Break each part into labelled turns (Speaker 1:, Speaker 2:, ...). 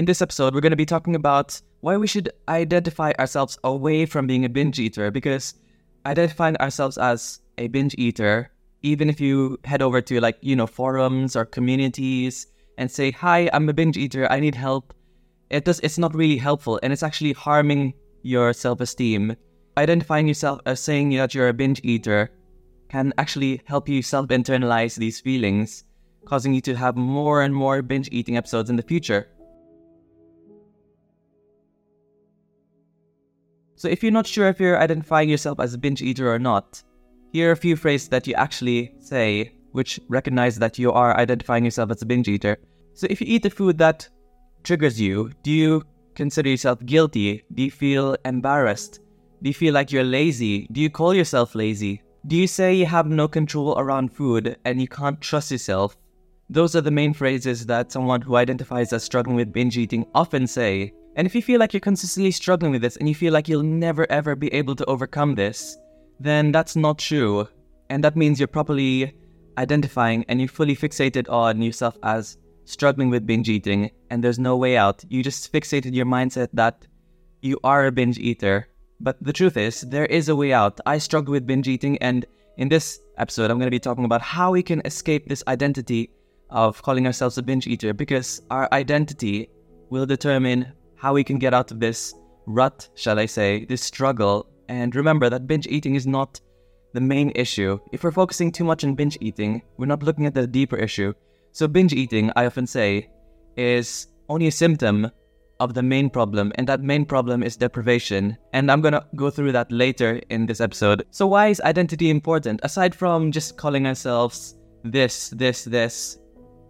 Speaker 1: In this episode, we're going to be talking about why we should identify ourselves away from being a binge eater because identifying ourselves as a binge eater, even if you head over to like, you know, forums or communities and say, "Hi, I'm a binge eater. I need help." It does it's not really helpful and it's actually harming your self-esteem. Identifying yourself as saying that you're a binge eater can actually help you self-internalize these feelings, causing you to have more and more binge eating episodes in the future. So if you're not sure if you're identifying yourself as a binge eater or not, here are a few phrases that you actually say which recognize that you are identifying yourself as a binge eater. So if you eat the food that triggers you, do you consider yourself guilty? Do you feel embarrassed? Do you feel like you're lazy? Do you call yourself lazy? Do you say you have no control around food and you can't trust yourself? Those are the main phrases that someone who identifies as struggling with binge eating often say. And if you feel like you're consistently struggling with this and you feel like you'll never ever be able to overcome this, then that's not true. And that means you're properly identifying and you're fully fixated on yourself as struggling with binge eating and there's no way out. You just fixated your mindset that you are a binge eater. But the truth is, there is a way out. I struggle with binge eating, and in this episode, I'm going to be talking about how we can escape this identity of calling ourselves a binge eater because our identity will determine how we can get out of this rut, shall I say, this struggle. And remember that binge eating is not the main issue. If we're focusing too much on binge eating, we're not looking at the deeper issue. So, binge eating, I often say, is only a symptom of the main problem, and that main problem is deprivation. And I'm gonna go through that later in this episode. So, why is identity important? Aside from just calling ourselves this, this, this,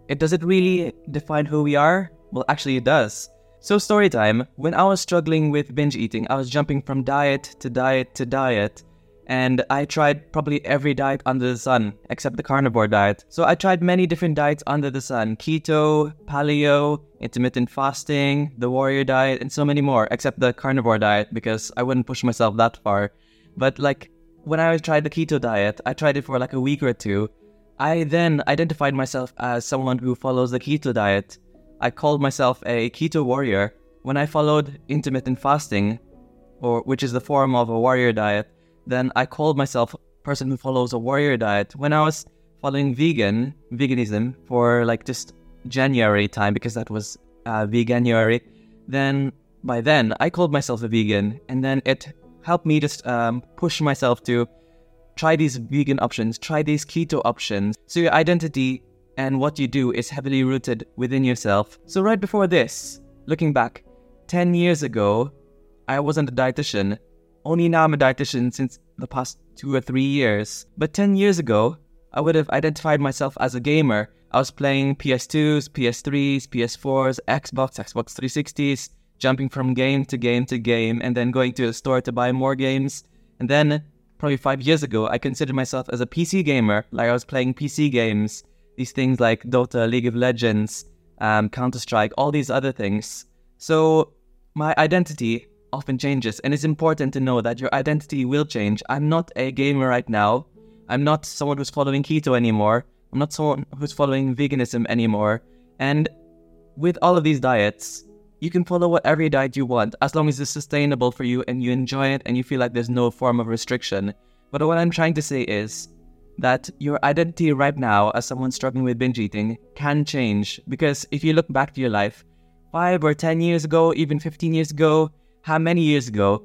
Speaker 1: it does it really define who we are? Well, actually, it does. So, story time. When I was struggling with binge eating, I was jumping from diet to diet to diet, and I tried probably every diet under the sun except the carnivore diet. So, I tried many different diets under the sun keto, paleo, intermittent fasting, the warrior diet, and so many more, except the carnivore diet because I wouldn't push myself that far. But, like, when I tried the keto diet, I tried it for like a week or two. I then identified myself as someone who follows the keto diet I called myself a keto warrior when I followed intermittent fasting, or which is the form of a warrior diet. Then I called myself a person who follows a warrior diet when I was following vegan veganism for like just January time because that was uh, veganuary. Then by then I called myself a vegan, and then it helped me just um, push myself to try these vegan options, try these keto options. So your identity and what you do is heavily rooted within yourself. So, right before this, looking back, 10 years ago, I wasn't a dietitian. Only now I'm a dietitian since the past two or three years. But 10 years ago, I would have identified myself as a gamer. I was playing PS2s, PS3s, PS4s, Xbox, Xbox 360s, jumping from game to game to game, and then going to a store to buy more games. And then, probably five years ago, I considered myself as a PC gamer, like I was playing PC games these things like Dota, League of Legends, um, Counter Strike, all these other things. So my identity often changes, and it's important to know that your identity will change. I'm not a gamer right now. I'm not someone who's following keto anymore. I'm not someone who's following veganism anymore. And with all of these diets, you can follow whatever diet you want as long as it's sustainable for you and you enjoy it and you feel like there's no form of restriction. But what I'm trying to say is that your identity right now as someone struggling with binge eating can change because if you look back to your life, five or 10 years ago, even 15 years ago, how many years ago,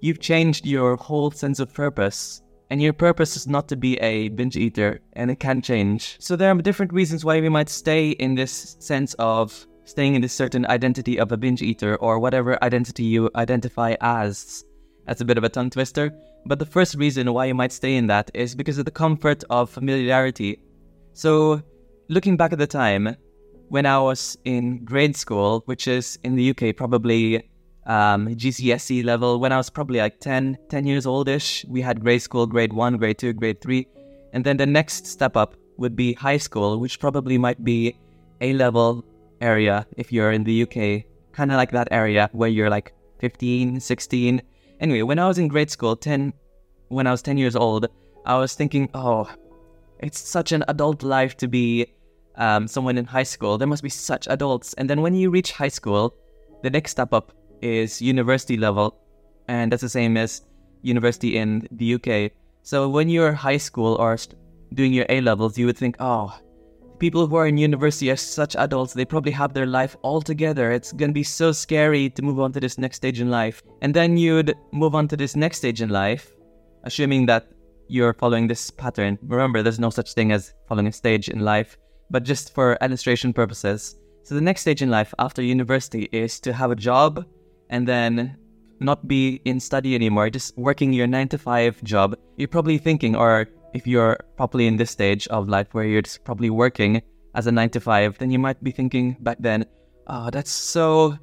Speaker 1: you've changed your whole sense of purpose. And your purpose is not to be a binge eater, and it can change. So, there are different reasons why we might stay in this sense of staying in this certain identity of a binge eater or whatever identity you identify as. That's a bit of a tongue twister. But the first reason why you might stay in that is because of the comfort of familiarity. So, looking back at the time when I was in grade school, which is in the UK probably um, GCSE level, when I was probably like 10, 10 years oldish, we had grade school, grade 1, grade 2, grade 3. And then the next step up would be high school, which probably might be A level area if you're in the UK. Kind of like that area where you're like 15, 16 Anyway, when I was in grade school, 10, when I was 10 years old, I was thinking, oh, it's such an adult life to be um, someone in high school, there must be such adults. And then when you reach high school, the next step up is university level, and that's the same as university in the UK. So when you're high school or doing your A levels, you would think, oh, people who are in university are such adults. They probably have their life all together. It's gonna be so scary to move on to this next stage in life. And then you'd move on to this next stage in life, assuming that you're following this pattern. Remember, there's no such thing as following a stage in life, but just for illustration purposes. So the next stage in life after university is to have a job and then not be in study anymore, just working your nine to five job. You're probably thinking, or if you're probably in this stage of life where you're just probably working as a nine to five, then you might be thinking back then, oh, that's so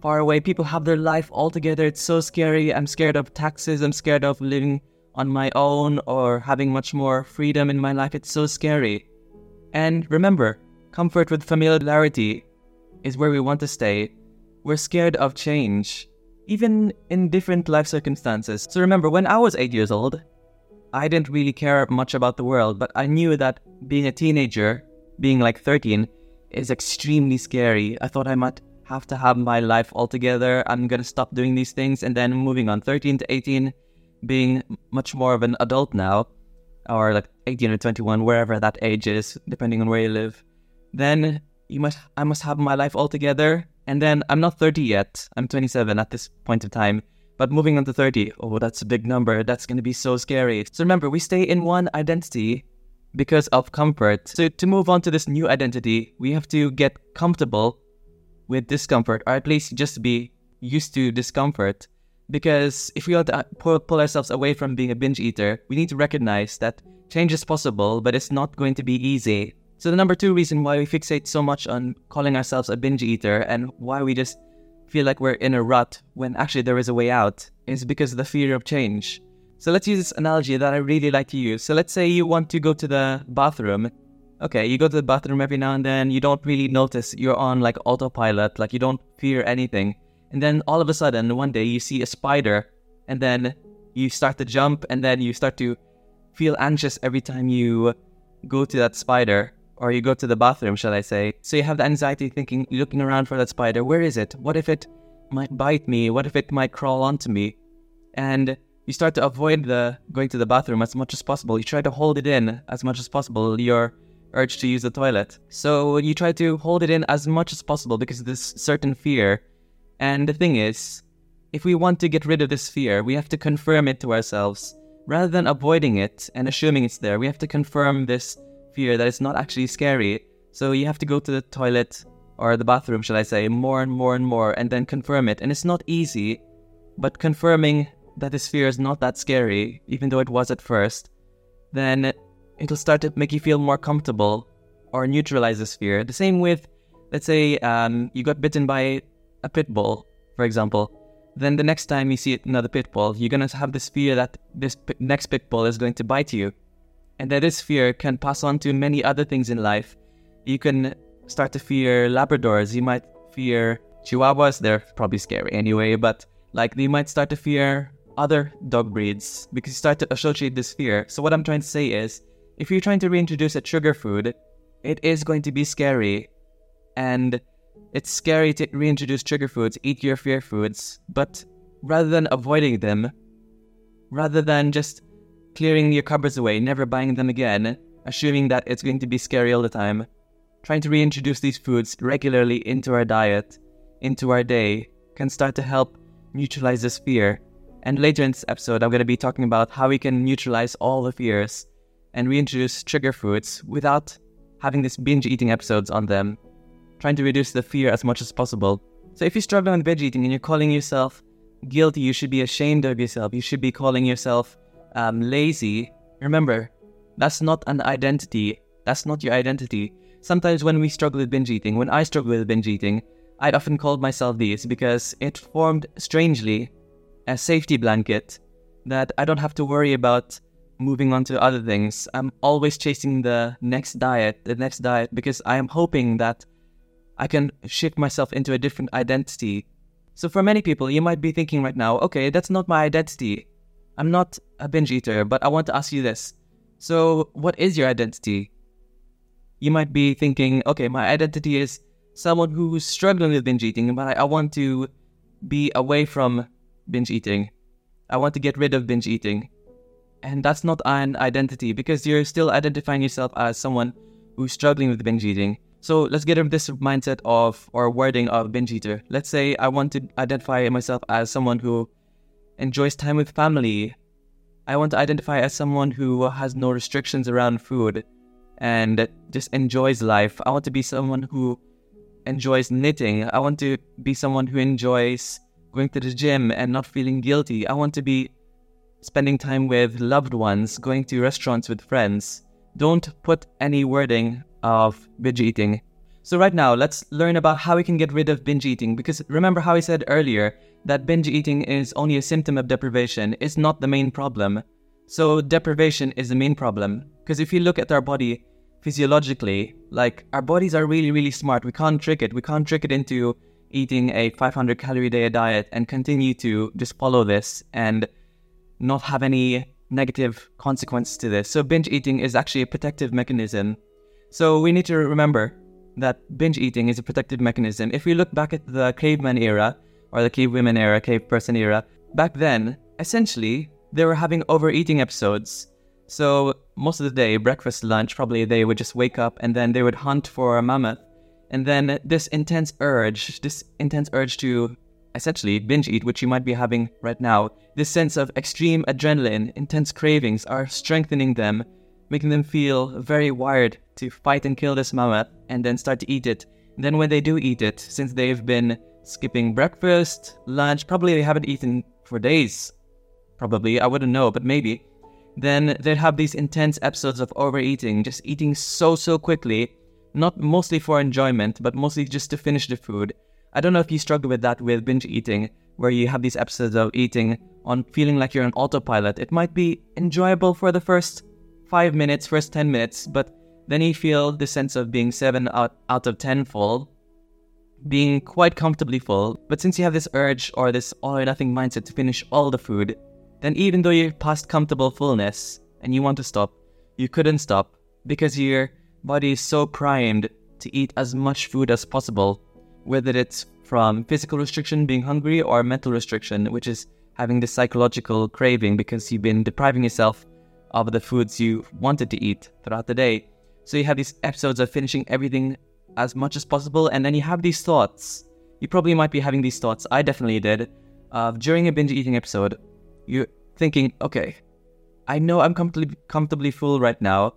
Speaker 1: far away. People have their life all together. It's so scary. I'm scared of taxes. I'm scared of living on my own or having much more freedom in my life. It's so scary. And remember, comfort with familiarity is where we want to stay. We're scared of change, even in different life circumstances. So remember, when I was eight years old, I didn't really care much about the world, but I knew that being a teenager, being like 13, is extremely scary. I thought I might have to have my life all together. I'm gonna stop doing these things, and then moving on 13 to 18, being much more of an adult now, or like 18 or 21, wherever that age is, depending on where you live, then you must I must have my life all together. And then I'm not 30 yet. I'm 27 at this point of time. But moving on to 30, oh, that's a big number. That's going to be so scary. So remember, we stay in one identity because of comfort. So to move on to this new identity, we have to get comfortable with discomfort, or at least just be used to discomfort. Because if we want to uh, pull, pull ourselves away from being a binge eater, we need to recognize that change is possible, but it's not going to be easy. So the number two reason why we fixate so much on calling ourselves a binge eater and why we just feel like we're in a rut when actually there is a way out is because of the fear of change. So let's use this analogy that I really like to use. So let's say you want to go to the bathroom. Okay, you go to the bathroom every now and then, you don't really notice you're on like autopilot, like you don't fear anything. And then all of a sudden, one day you see a spider, and then you start to jump, and then you start to feel anxious every time you go to that spider, or you go to the bathroom, shall I say. So you have the anxiety thinking, looking around for that spider. Where is it? What if it might bite me? What if it might crawl onto me? And you start to avoid the going to the bathroom as much as possible. You try to hold it in as much as possible. Your urge to use the toilet. So you try to hold it in as much as possible because of this certain fear and the thing is, if we want to get rid of this fear, we have to confirm it to ourselves. Rather than avoiding it and assuming it's there, we have to confirm this fear that it's not actually scary. So you have to go to the toilet or the bathroom, shall I say, more and more and more, and then confirm it. And it's not easy, but confirming that this fear is not that scary, even though it was at first, then it'll start to make you feel more comfortable or neutralize this fear. The same with, let's say, um, you got bitten by a pit bull, for example, then the next time you see another pit bull, you're gonna have this fear that this next pit bull is going to bite you, and that this fear can pass on to many other things in life. You can start to fear Labradors. You might fear Chihuahuas. They're probably scary anyway, but like you might start to fear other dog breeds because you start to associate this fear. So what I'm trying to say is, if you're trying to reintroduce a trigger food, it is going to be scary, and it's scary to reintroduce trigger foods, eat your fear foods, but rather than avoiding them, rather than just clearing your cupboards away, never buying them again, assuming that it's going to be scary all the time, trying to reintroduce these foods regularly into our diet, into our day, can start to help neutralize this fear. And later in this episode, I'm going to be talking about how we can neutralize all the fears and reintroduce trigger foods without having these binge eating episodes on them trying to reduce the fear as much as possible. So if you're struggling with binge eating and you're calling yourself guilty, you should be ashamed of yourself. You should be calling yourself um, lazy. Remember, that's not an identity. That's not your identity. Sometimes when we struggle with binge eating, when I struggle with binge eating, I'd often called myself these because it formed strangely a safety blanket that I don't have to worry about moving on to other things. I'm always chasing the next diet, the next diet, because I am hoping that I can shift myself into a different identity. So for many people, you might be thinking right now, okay, that's not my identity. I'm not a binge eater, but I want to ask you this. So what is your identity? you might be thinking, okay, my identity is someone who's struggling with binge eating, but I, want to be away from binge eating. I want to get rid of binge eating. And that's not an identity because you're still identifying yourself as someone who's struggling with binge eating. So let's get rid of this mindset of or wording of binge eater. Let's say I want to identify myself as someone who enjoys time with family. I want to identify as someone who has no restrictions around food and just enjoys life. I want to be someone who enjoys knitting. I want to be someone who enjoys going to the gym and not feeling guilty. I want to be spending time with loved ones, going to restaurants with friends. Don't put any wording of binge eating. So, right now, let's learn about how we can get rid of binge eating because remember how I said earlier that binge eating is only a symptom of deprivation, it's not the main problem. So, deprivation is the main problem because if you look at our body physiologically, like our bodies are really, really smart. We can't trick it. We can't trick it into eating a 500 calorie day diet and continue to just follow this and not have any negative consequences to this. So binge eating is actually a protective mechanism. So we need to remember that binge eating is a protective mechanism. If we look back at the caveman era or the cave women era, cave person era, back then, essentially, they were having overeating episodes. So most of the day, breakfast, lunch, probably they would just wake up and then they would hunt for a mammoth. And then this intense urge, this intense urge to essentially binge eat, which you might be having right now, this sense of extreme adrenaline, intense cravings are strengthening them, making them feel very wired to fight and kill this mammoth and then start to eat it. And then when they do eat it, since they've been skipping breakfast, lunch, probably they haven't eaten for days. Probably, I wouldn't know, but maybe. Then they'd have these intense episodes of overeating, just eating so, so quickly, not mostly for enjoyment, but mostly just to finish the food I don't know if you struggle with that with binge eating, where you have these episodes of eating on feeling like you're on autopilot. It might be enjoyable for the first five minutes, first 10 minutes, but then you feel the sense of being seven out, out of 10 full, being quite comfortably full. But since you have this urge or this all or nothing mindset to finish all the food, then even though you're past comfortable fullness and you want to stop, you couldn't stop because your body is so primed to eat as much food as possible whether it's from physical restriction, being hungry, or mental restriction, which is having this psychological craving because you've been depriving yourself of the foods you wanted to eat throughout the day. So you have these episodes of finishing everything as much as possible, and then you have these thoughts. You probably might be having these thoughts. I definitely did. Uh, during a binge eating episode, you're thinking, okay, I know I'm comfortably comfortably full right now,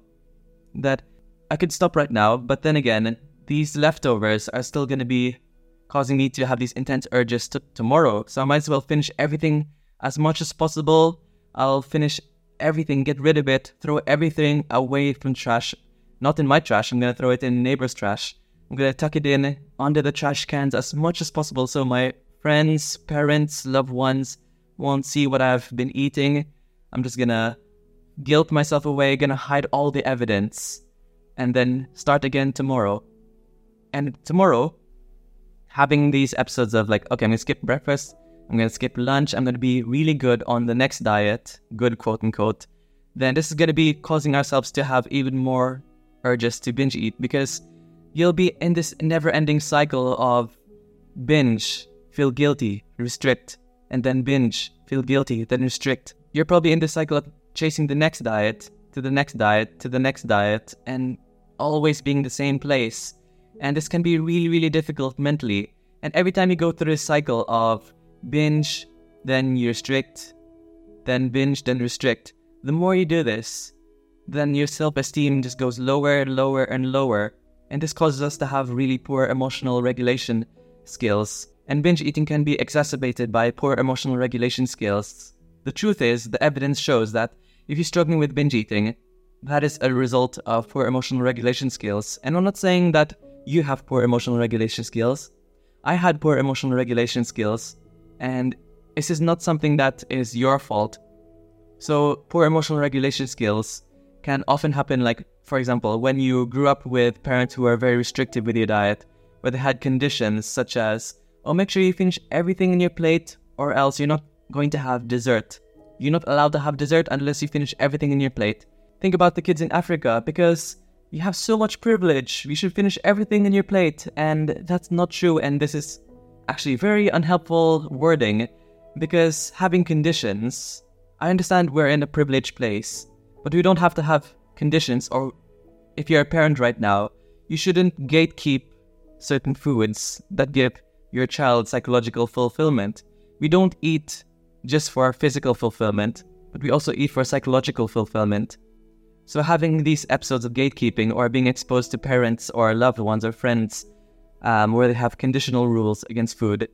Speaker 1: that I could stop right now, but then again, these leftovers are still going to be causing me to have these intense urges t- tomorrow. So I might as well finish everything as much as possible. I'll finish everything, get rid of it, throw everything away from trash. Not in my trash, I'm to throw it in neighbor's trash. I'm to tuck it in under the trash cans as much as possible so my friends, parents, loved ones won't see what I've been eating. I'm just to guilt myself away, to hide all the evidence, and then start again tomorrow. And tomorrow, having these episodes of like, okay, I'm gonna skip breakfast, I'm gonna skip lunch, I'm gonna be really good on the next diet, good quote unquote, then this is gonna be causing ourselves to have even more urges to binge eat because you'll be in this never ending cycle of binge, feel guilty, restrict, and then binge, feel guilty, then restrict. You're probably in the cycle of chasing the next diet, to the next diet, to the next diet, and always being the same place and this can be really, really difficult mentally. And every time you go through this cycle of binge, then you restrict, then binge, then restrict, the more you do this, then your self esteem just goes lower, and lower, and lower. And this causes us to have really poor emotional regulation skills. And binge eating can be exacerbated by poor emotional regulation skills. The truth is, the evidence shows that if you're struggling with binge eating, that is a result of poor emotional regulation skills. And I'm not saying that you have poor emotional regulation skills. I had poor emotional regulation skills, and this is not something that is your fault. So, poor emotional regulation skills can often happen, like, for example, when you grew up with parents who are very restrictive with your diet, where they had conditions such as, oh, make sure you finish everything in your plate, or else you're not going to have dessert. You're not allowed to have dessert unless you finish everything in your plate. Think about the kids in Africa, because you have so much privilege. You should finish everything in your plate. And that's not true. And this is actually very unhelpful wording because having conditions, I understand we're in a privileged place, but we don't have to have conditions. Or if you're a parent right now, you shouldn't gatekeep certain foods that give your child psychological fulfillment. We don't eat just for our physical fulfillment, but we also eat for psychological fulfillment. So, having these episodes of gatekeeping or being exposed to parents or loved ones or friends um, where they have conditional rules against food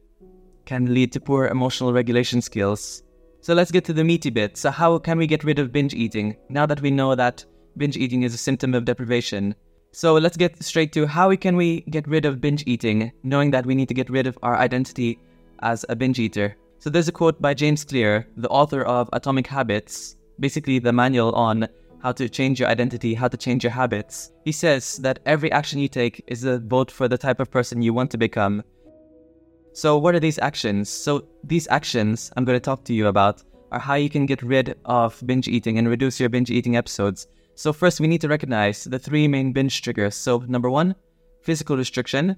Speaker 1: can lead to poor emotional regulation skills. So, let's get to the meaty bit. So, how can we get rid of binge eating now that we know that binge eating is a symptom of deprivation? So, let's get straight to how can we get rid of binge eating, knowing that we need to get rid of our identity as a binge eater. So, there's a quote by James Clear, the author of Atomic Habits, basically the manual on how to change your identity, how to change your habits. He says that every action you take is a vote for the type of person you want to become. So, what are these actions? So, these actions I'm going to talk to you about are how you can get rid of binge eating and reduce your binge eating episodes. So, first, we need to recognize the three main binge triggers. So, number one, physical restriction,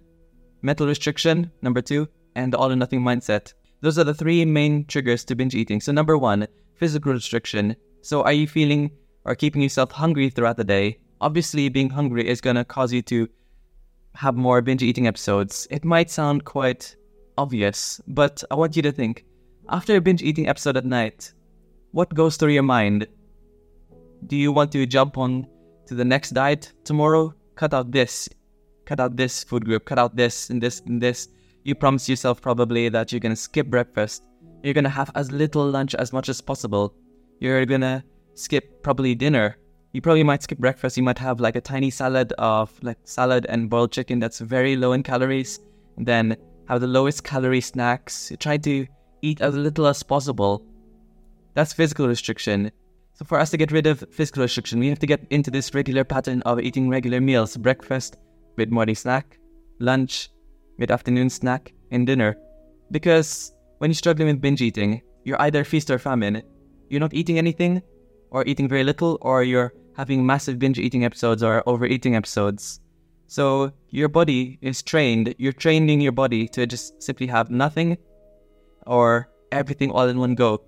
Speaker 1: mental restriction, number two, and all or nothing mindset. Those are the three main triggers to binge eating. So, number one, physical restriction. So, are you feeling or keeping yourself hungry throughout the day, obviously being hungry is going to cause you to have more binge eating episodes. It might sound quite obvious, but I want you to think after a binge eating episode at night, what goes through your mind? Do you want to jump on to the next diet tomorrow? Cut out this, cut out this food group, cut out this and this and this. You promise yourself probably that you're gonna skip breakfast. You're gonna have as little lunch as much as possible. You're gonna skip probably dinner. You probably might skip breakfast. You might have like a tiny salad of like salad and boiled chicken that's very low in calories. Then have the lowest calorie snacks. Try to eat as little as possible. That's physical restriction. So for us to get rid of physical restriction, we have to get into this regular pattern of eating regular meals: breakfast, mid morning snack, lunch, mid afternoon snack, and dinner. Because when you're struggling with binge eating, you're either feast or famine. You're not eating anything, or eating very little, or you're having massive binge eating episodes or overeating episodes. So your body is trained, you're training your body to just simply have nothing or everything all in one go.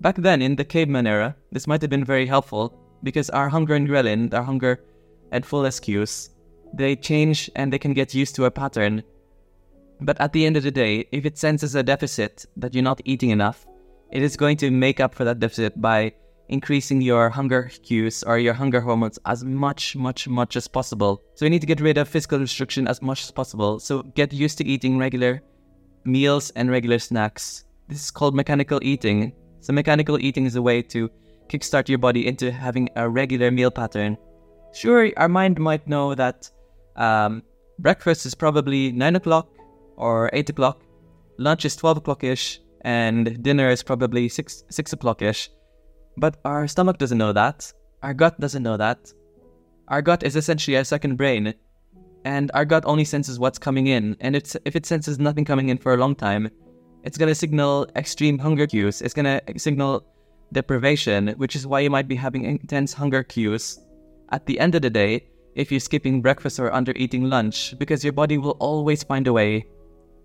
Speaker 1: Back then, in the caveman era, this might have been very helpful because our hunger and ghrelin, our hunger and fullness cues, they change and they can get used to a pattern. But at the end of the day, if it senses a deficit that you're not eating enough, it is going to make up for that deficit by increasing your hunger cues or your hunger hormones as much, much, much as possible. So you need to get rid of physical restriction as much as possible. So get used to eating regular meals and regular snacks. This is called mechanical eating. So mechanical eating is a way to kickstart your body into having a regular meal pattern. Sure, our mind might know that um, breakfast is probably 9 o'clock or 8 o'clock, lunch is 12 o'clock ish, and dinner is probably 6, 6 o'clock ish. But our stomach doesn't know that. Our gut doesn't know that. Our gut is essentially a second brain, and our gut only senses what's coming in. And it's, if it senses nothing coming in for a long time, it's gonna signal extreme hunger cues. It's gonna signal deprivation, which is why you might be having intense hunger cues at the end of the day if you're skipping breakfast or under eating lunch, because your body will always find a way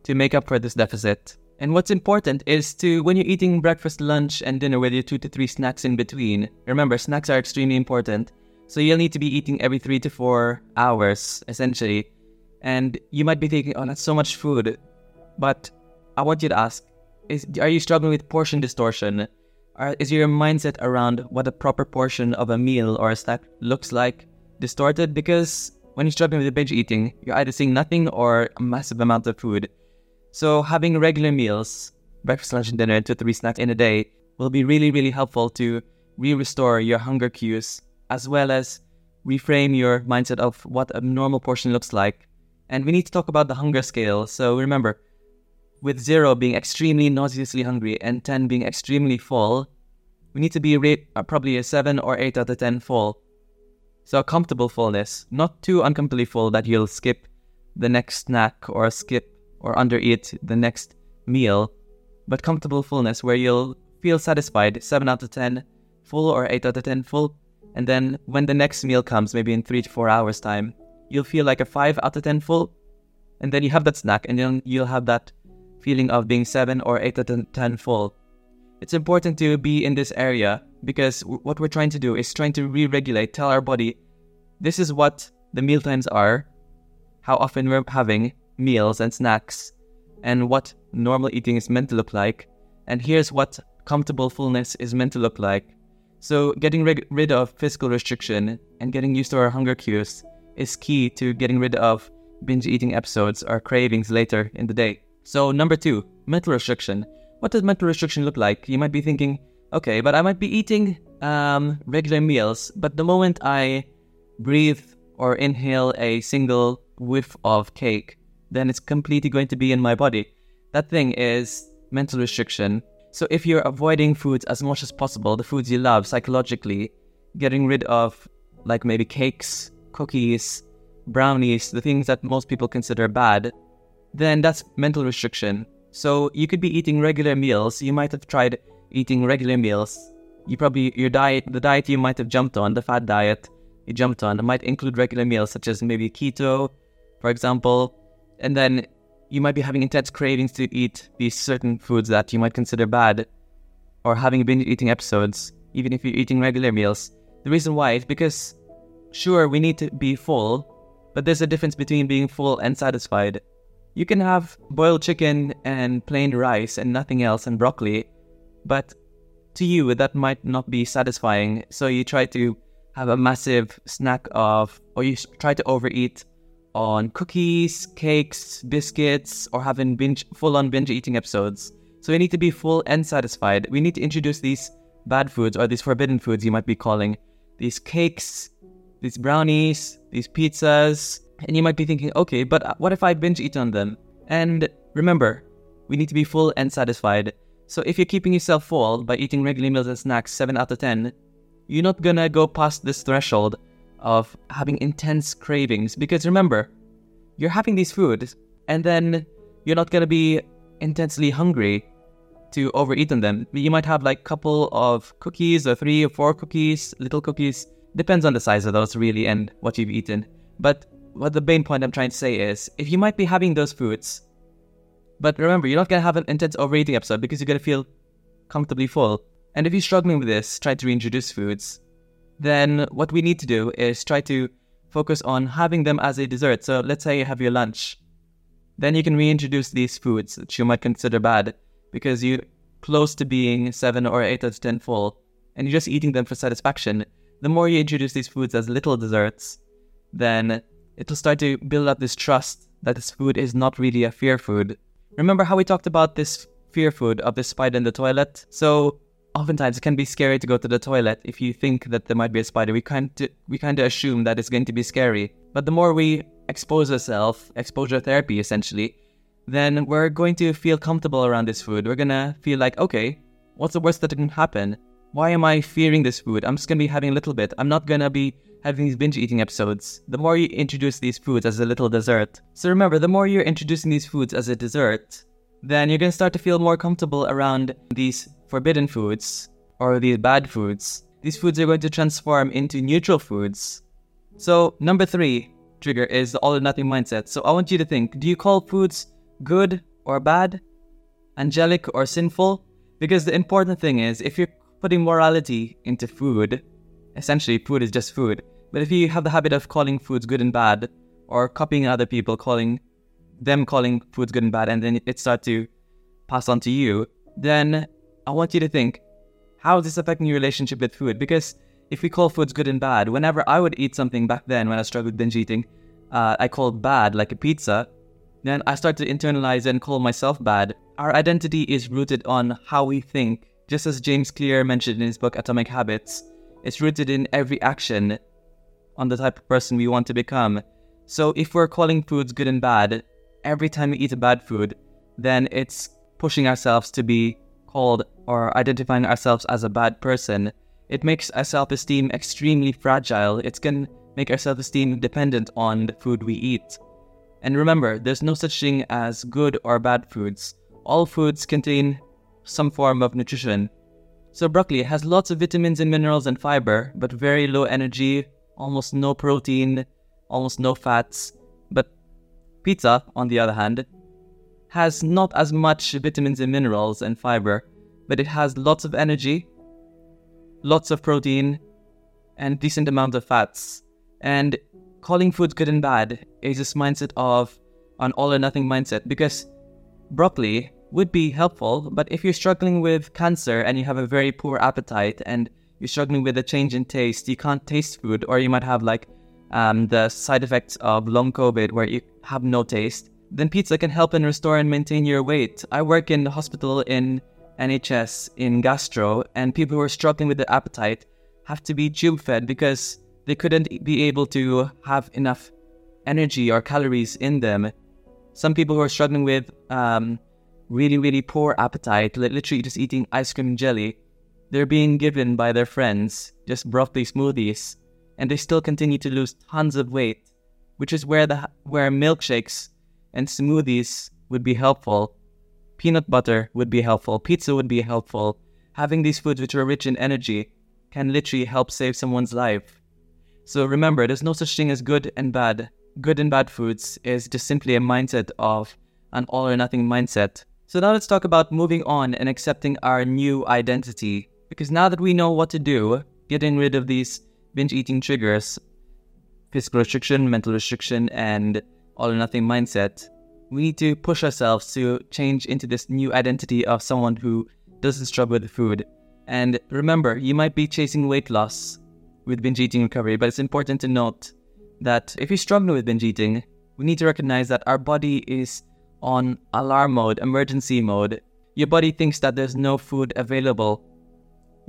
Speaker 1: to make up for this deficit. And what's important is to, when you're eating breakfast, lunch, and dinner with your two to three snacks in between, remember, snacks are extremely important. So you'll need to be eating every three to four hours, essentially. And you might be thinking, oh, that's so much food. But I want you to ask, is, are you struggling with portion distortion? Are, is your mindset around what a proper portion of a meal or a snack looks like distorted? Because when you're struggling with binge eating, you're either seeing nothing or a massive amount of food. So having regular meals, breakfast, lunch, and dinner, two, three snacks in a day will be really, really helpful to re-restore your hunger cues, as well as reframe your mindset of what a normal portion looks like. And we need to talk about the hunger scale. So remember, with zero being extremely nauseously hungry and 10 being extremely full, we need to be rate, uh, probably a 7 or 8 out of 10 full. So a comfortable fullness, not too uncomfortably full that you'll skip the next snack or skip or undereat the next meal, but comfortable fullness where you'll feel satisfied 7 out of 10 full or 8 out of 10 full And then when the next meal comes, maybe in three to four hours' time, you'll feel like a five out of 10 full. And then you have that snack, and then you'll have that feeling of being seven or eight out of 10 full. It's important to be in this area because what we're trying to do is trying to re regulate, tell our body this is what the meal times are, how often we're having meals and snacks, and what normal eating is meant to look like. And here's what comfortable fullness is meant to look like. So, getting rig- rid of physical restriction and getting used to our hunger cues is key to getting rid of binge eating episodes or cravings later in the day. So, number two, mental restriction. What does mental restriction look like? You might be thinking, okay, but I might be eating um, regular meals, but the moment I breathe or inhale a single whiff of cake, then it's completely going to be in my body. That thing is mental restriction. So if you're avoiding foods as much as possible, the foods you love psychologically, getting rid of like maybe cakes, cookies, brownies, the things that most people consider bad, then that's mental restriction. So you could be eating regular meals. You might have tried eating regular meals. You probably your diet, the diet you might have jumped on, the fat diet you jumped on, might include regular meals such as maybe keto, for example, and then you might be having intense cravings to eat these certain foods that you might consider bad, or having binge eating episodes, even if you're eating regular meals. The reason why is because, sure, we need to be full, but there's a difference between being full and satisfied. You can have boiled chicken and plain rice and nothing else and broccoli, but to you that might not be satisfying, so you try to have a massive snack of, or you try to overeat on cookies, cakes, biscuits, or having binge full on binge eating episodes. So we need to be full and satisfied. We need to introduce these bad foods or these forbidden foods you might be calling these cakes, these brownies, these pizzas, and you might be thinking, okay, but what if I binge eat on them? And remember, we need to be full and satisfied. So if you're keeping yourself full by eating regular meals and snacks 7 out of 10, you're not gonna go past this threshold of having intense cravings because remember, you're having these foods and then you're not gonna be intensely hungry to overeat on them. You might have like a couple of cookies or three or four cookies, little cookies. Depends on the size of those really and what you've eaten. But what the main point I'm trying to say is if you might be having those foods, but remember, you're not gonna have an intense overeating episode because you're gonna feel comfortably full. And if you're struggling with this, try to reintroduce foods then what we need to do is try to focus on having them as a dessert. So let's say you have your lunch. Then you can reintroduce these foods that you might consider bad because you're close to being 7 or 8 out of 10 full and you're just eating them for satisfaction. The more you introduce these foods as little desserts, then it'll start to build up this trust that this food is not really a fear food. Remember how we talked about this fear food of the spider in the toilet? So oftentimes it can be scary to go to the toilet if you think that there might be a spider. We kind of, we kind of assume that it's going to be scary. But the more we expose ourselves, exposure therapy essentially, then we're going to feel comfortable around this food. We're gonna feel like, okay, what's the worst that can happen? Why am I fearing this food? I'm just gonna be having a little bit. I'm not gonna be having these binge eating episodes. The more you introduce these foods as a little dessert. So remember, the more you're introducing these foods as a dessert, then you're gonna start to feel more comfortable around these forbidden foods or these bad foods, these foods are going to transform into neutral foods. So, number three trigger is the all or nothing mindset. So, I want you to think do you call foods good or bad, angelic or sinful? Because the important thing is if you're putting morality into food, essentially food is just food. But if you have the habit of calling foods good and bad, or copying other people, calling them calling foods good and bad, and then it starts to pass on to you, then I want you to think, how is this affecting your relationship with food? Because if we call foods good and bad, whenever I would eat something back then when I struggled with binge eating, uh, I called bad, like a pizza, then I start to internalize and call myself bad. Our identity is rooted on how we think. Just as James Clear mentioned in his book Atomic Habits, it's rooted in every action on the type of person we want to become. So if we're calling foods good and bad, every time we eat a bad food, then it's pushing ourselves to be called or identifying ourselves as a bad person, it makes our self esteem extremely fragile. It can make our self esteem dependent on the food we eat. And remember, there's no such thing as good or bad foods. All foods contain some form of nutrition. So, broccoli has lots of vitamins and minerals and fiber, but very low energy, almost no protein, almost no fats. Pizza, on the other hand, has not as much vitamins and minerals and fiber, but it has lots of energy, lots of protein, and decent amount of fats. And calling food good and bad is this mindset of an all or nothing mindset because broccoli would be helpful, but if you're struggling with cancer and you have a very poor appetite and you're struggling with a change in taste, you can't taste food, or you might have like um, the side effects of long COVID where you have no taste, then pizza can help and restore and maintain your weight. I work in the hospital in NHS in gastro, and people who are struggling with their appetite have to be tube fed because they couldn't be able to have enough energy or calories in them. Some people who are struggling with um, really, really poor appetite, literally just eating ice cream jelly, they're being given by their friends just broccoli smoothies, and they still continue to lose tons of weight, which is where the where milkshakes and smoothies would be helpful. Peanut butter would be helpful. Pizza would be helpful. Having these foods which are rich in energy can literally help save someone's life. So remember, there's no such thing as good and bad. Good and bad foods is just simply a mindset of an all or nothing mindset. So now let's talk about moving on and accepting our new identity. Because now that we know what to do, getting rid of these binge eating triggers, physical restriction, mental restriction, and all or nothing mindset, we need to push ourselves to change into this new identity of someone who doesn't struggle with food. And remember, you might be chasing weight loss with binge eating recovery, but it's important to note that if you struggle with binge eating, we need to recognize that our body is on alarm mode, emergency mode. Your body thinks that there's no food available,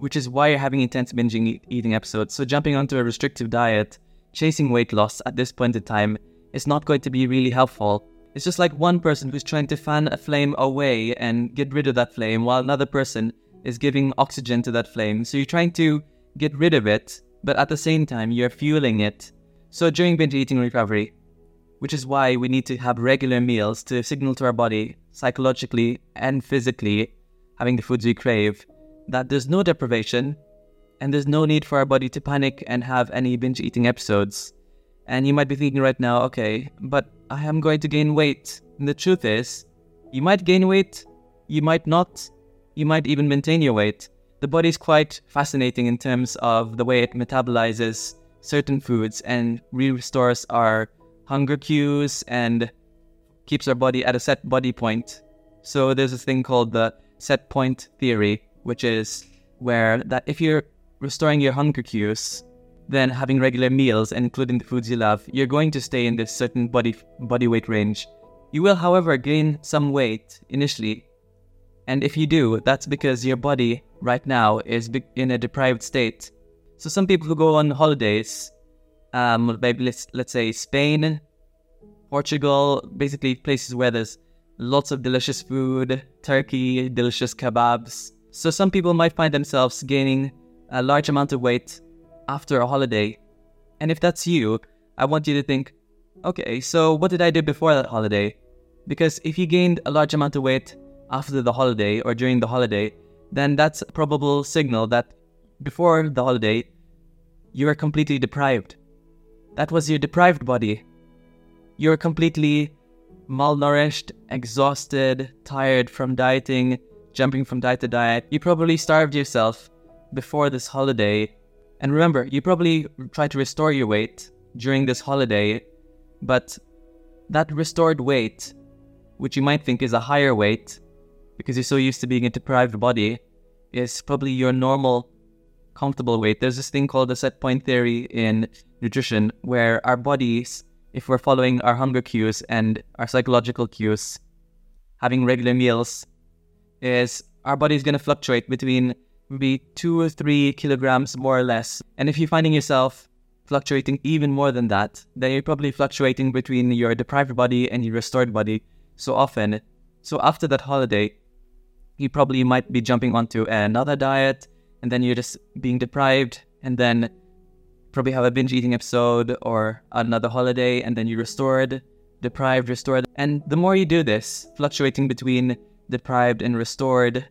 Speaker 1: which is why you're having intense binge eating episodes. So, jumping onto a restrictive diet, chasing weight loss at this point in time is not going to be really helpful. It's just like one person who's trying to fan a flame away and get rid of that flame, while another person is giving oxygen to that flame. So, you're trying to get rid of it, but at the same time, you're fueling it. So, during binge eating recovery, which is why we need to have regular meals to signal to our body, psychologically and physically, having the foods we crave, that there's no deprivation and there's no need for our body to panic and have any binge eating episodes. And you might be thinking right now, okay, but I am going to gain weight. And the truth is, you might gain weight, you might not, you might even maintain your weight. The body is quite fascinating in terms of the way it metabolizes certain foods and restores our hunger cues and keeps our body at a set body point. So there's this thing called the set point theory, which is where that if you're restoring your hunger cues, then having regular meals including the foods you love, you're going to stay in this certain body body weight range. You will, however, gain some weight initially. And if you do, that's because your body right now is in a deprived state. So some people who go on holidays um, maybe let's let's say Spain, Portugal, basically places where there's lots of delicious food, Turkey, delicious kebabs. So some people might find themselves gaining a large amount of weight after a holiday. And if that's you, I want you to think, okay, so what did I do before that holiday? Because if you gained a large amount of weight after the holiday or during the holiday, then that's a probable signal that before the holiday, you were completely deprived. That was your deprived body. You're completely malnourished, exhausted, tired from dieting, jumping from diet to diet. You probably starved yourself before this holiday. And remember, you probably tried to restore your weight during this holiday, but that restored weight, which you might think is a higher weight because you're so used to being a deprived body, is probably your normal, comfortable weight. There's this thing called the set point theory in nutrition where our bodies, if we're following our hunger cues and our psychological cues, having regular meals, is our body is going to fluctuate between maybe two or three kilograms more or less. And if you're finding yourself fluctuating even more than that, then you're probably fluctuating between your deprived body and your restored body so often. So after that holiday, you probably might be jumping onto another diet and then you're just being deprived and then probably have a binge eating episode or another holiday and then you're restored, deprived, restored. And the more you do this, fluctuating between deprived and restored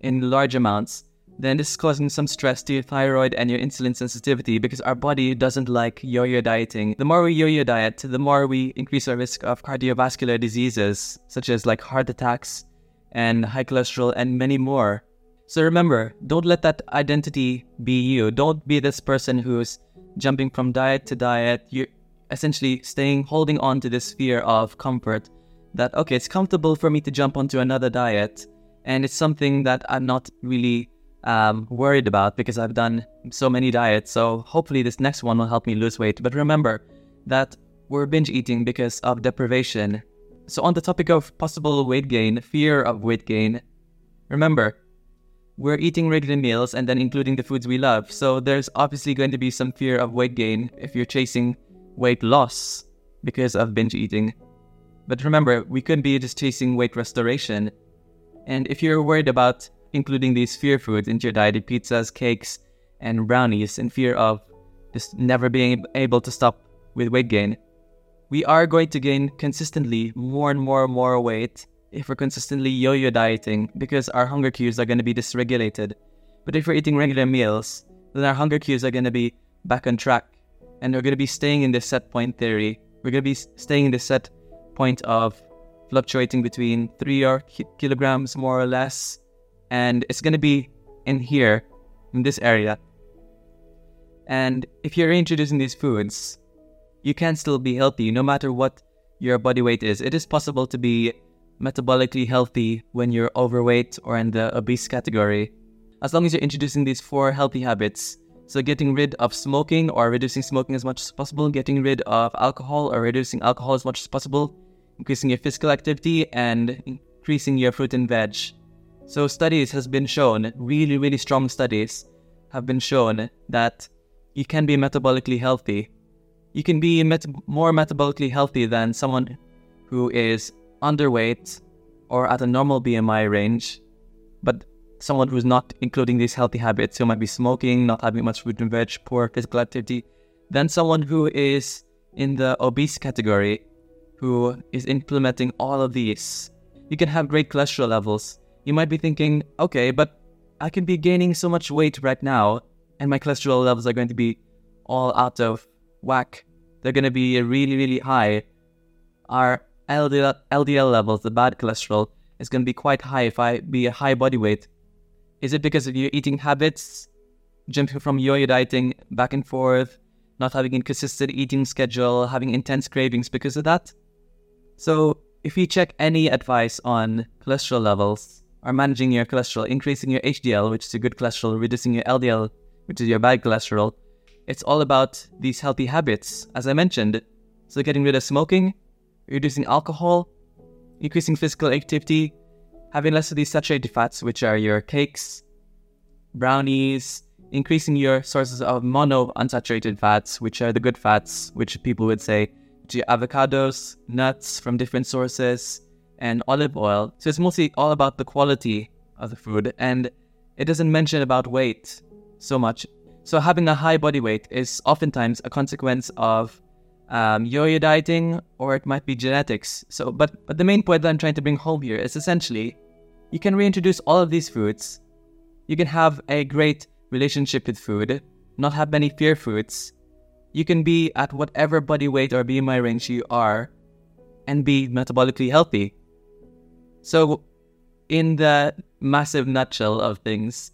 Speaker 1: in large amounts, then this is causing some stress to your thyroid and your insulin sensitivity because our body doesn't like yo yo dieting. The more we yo yo diet, the more we increase our risk of cardiovascular diseases, such as like heart attacks and high cholesterol and many more. So remember, don't let that identity be you. Don't be this person who's jumping from diet to diet. You're essentially staying, holding on to this fear of comfort that, okay, it's comfortable for me to jump onto another diet. And it's something that I'm not really um, worried about because I've done so many diets. So hopefully this next one will help me lose weight. But remember that we're binge eating because of deprivation. So on the topic of possible weight gain, fear of weight gain, remember we're eating regular meals and then including the foods we love. So there's obviously going to be some fear of weight gain if you're chasing weight loss because of binge eating. But remember, we could be just chasing weight restoration. And if you're worried about including these fear foods into your diet, pizzas, cakes, and brownies, in fear of just never being able to stop with weight gain, we are going to gain consistently more and more and more weight if we're consistently yo yo dieting because our hunger cues are going to be dysregulated. But if we're eating regular meals, then our hunger cues are going to be back on track and we're going to be staying in this set point theory. We're going to be staying in this set point of fluctuating between three or kilograms more or less and it's going to be in here, in this area. And if you're introducing these foods, you can still be healthy no matter what your body weight is. It is possible to be metabolically healthy when you're overweight or in the obese category, as long as you're introducing these four healthy habits. So, getting rid of smoking or reducing smoking as much as possible, getting rid of alcohol or reducing alcohol as much as possible, increasing your physical activity, and increasing your fruit and veg. So studies has been shown, really, really strong studies have been shown that you can be metabolically healthy. You can be met- more metabolically healthy than someone who is underweight or at a normal BMI range, but someone who's not including these healthy habits, who might be smoking, not having much fruit and veg, poor physical activity, than someone who is in the obese category, who is implementing all of these. You can have great cholesterol levels, you might be thinking, okay, but I can be gaining so much weight right now, and my cholesterol levels are going to be all out of whack. They're going to be really, really high. Our LDL, LDL levels, the bad cholesterol, is going to be quite high if I be a high body weight. Is it because of your eating habits, jumping from yo-yo dieting back and forth, not having a consistent eating schedule, having intense cravings because of that? So, if you check any advice on cholesterol levels, or managing your cholesterol, increasing your HDL, which is your good cholesterol, reducing your LDL, which is your bad cholesterol. It's all about these healthy habits, as I mentioned. So, getting rid of smoking, reducing alcohol, increasing physical activity, having less of these saturated fats, which are your cakes, brownies, increasing your sources of mono unsaturated fats, which are the good fats, which people would say, avocados, nuts from different sources, and olive oil. So it's mostly all about the quality of the food and it doesn't mention about weight so much. So having a high body weight is oftentimes a consequence of um, yo-yo dieting or it might be genetics. So, but but the main point that I'm trying to bring home here is essentially you can reintroduce all of these foods. You can have a great relationship with food, not have many fear foods. You can be at whatever body weight or BMI range you are, and be metabolically healthy. So, in the massive nutshell of things,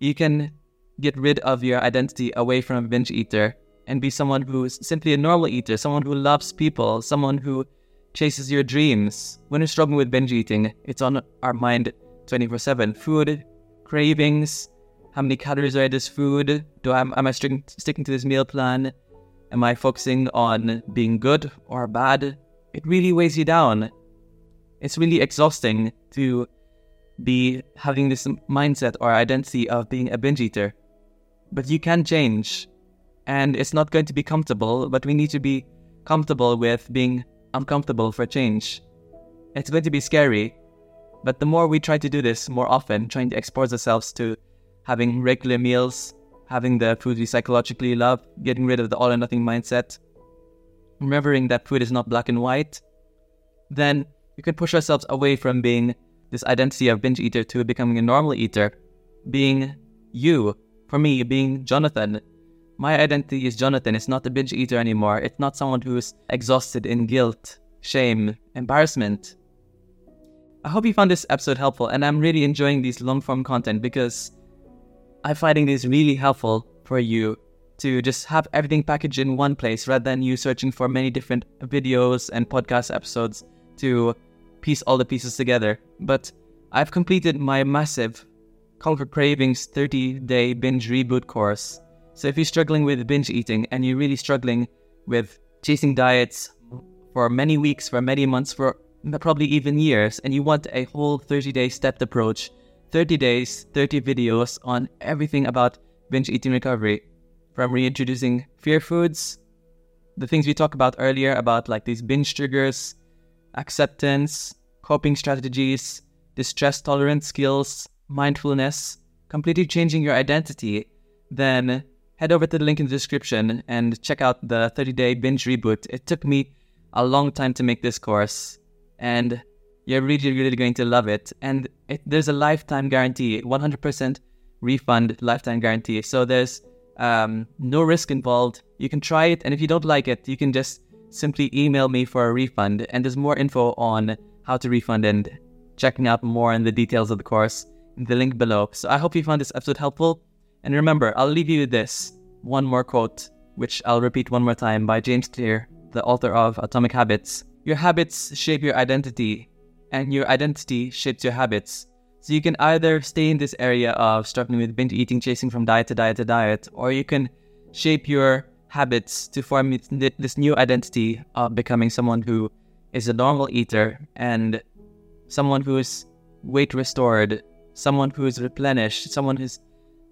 Speaker 1: you can get rid of your identity away from a binge eater and be someone who's simply a normal eater, someone who loves people, someone who chases your dreams. When you're struggling with binge eating, it's on our mind 24 7. Food, cravings, how many calories are in this food? Do I, am I sticking, sticking to this meal plan? Am I focusing on being good or bad? It really weighs you down it's really exhausting to be having this mindset or identity of being a binge eater. But you can change, and it's not going to be comfortable, but we need to be comfortable with being uncomfortable for change. It's going to be scary, but the more we try to do this more often, trying to expose ourselves to having regular meals, having the food we psychologically love, getting rid of the all or nothing mindset, remembering that food is not black and white, then we can push ourselves away from being this identity of binge eater to becoming a normal eater. being you. For me, being Jonathan. My identity is Jonathan. It's not a binge eater anymore. It's not someone who's exhausted in guilt, shame, embarrassment. I hope you found this episode helpful, and I'm really enjoying these long form content because I'm finding this really helpful for you to just have everything packaged in one place rather than you searching for many different videos and podcast episodes to piece all the pieces together. But I've completed my massive Conquer Cravings 30 day binge reboot course. So if you're struggling with binge eating and you're really struggling with chasing diets for many weeks, for many months, for probably even years, and you want a whole 30 day stepped approach, 30 days, 30 videos on everything about binge eating recovery, from reintroducing fear foods, the things we talked about earlier about like these binge triggers, acceptance, coping strategies, distress tolerance skills, mindfulness, completely changing your identity, then head over to the link in the description and check out the 30 day binge reboot. It took me a long time to make this course, and you're really, really going to love it. And it, there's a lifetime guarantee, 100% refund lifetime guarantee. So there's um, no risk involved. You can try it, and if you don't like it, you can just simply email me for a refund. And there's more info on how to refund and checking out more on the details of the course in the link below. So I hope you found this episode helpful. And remember, I'll leave you with this one more quote, which I'll repeat one more time by James Clear, the author of Atomic Habits. Your habits shape your identity, and your identity shapes your habits. So you can either stay in this area of struggling with binge eating, chasing from diet to diet to diet, or you can shape your habits to form this new identity of becoming someone who is a normal eater and someone who is weight restored, someone who is replenished, someone who's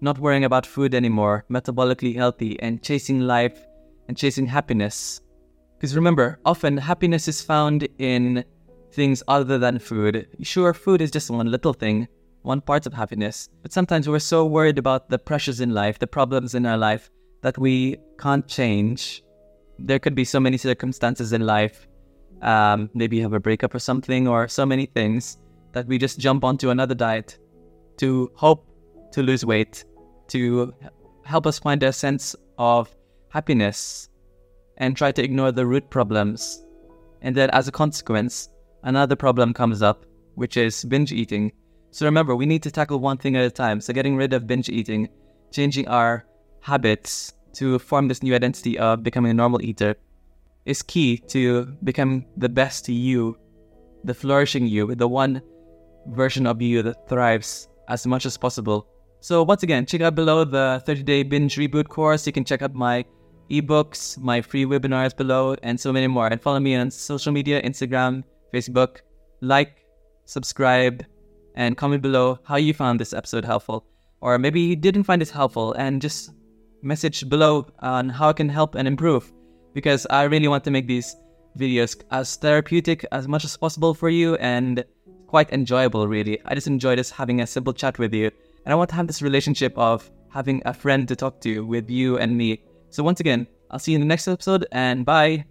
Speaker 1: not worrying about food anymore, metabolically healthy, and chasing life and chasing happiness. Because remember, often happiness is found in things other than food. Sure, food is just one little thing, one part of happiness, but sometimes we're so worried about the pressures in life, the problems in our life, that we can't change. There could be so many circumstances in life. Um, maybe you have a breakup or something, or so many things that we just jump onto another diet to hope to lose weight, to help us find a sense of happiness and try to ignore the root problems. And then, as a consequence, another problem comes up, which is binge eating. So remember, we need to tackle one thing at a time. So getting rid of binge eating, changing our habits to form this new identity of becoming a normal eater is key to become the best you, the flourishing you, the one version of you that thrives as much as possible. So once again, check out below the 30-day binge reboot course. You can check out my ebooks, my free webinars below, and so many more. And follow me on social media, Instagram, Facebook. Like, subscribe, and comment below how you found this episode helpful. Or maybe you didn't find it helpful and just message below on how I can help and improve. Because I really want to make these videos as therapeutic as much as possible for you and quite enjoyable, really. I just enjoy just having a simple chat with you. And I want to have this relationship of having a friend to talk to with you and me. So, once again, I'll see you in the next episode and bye.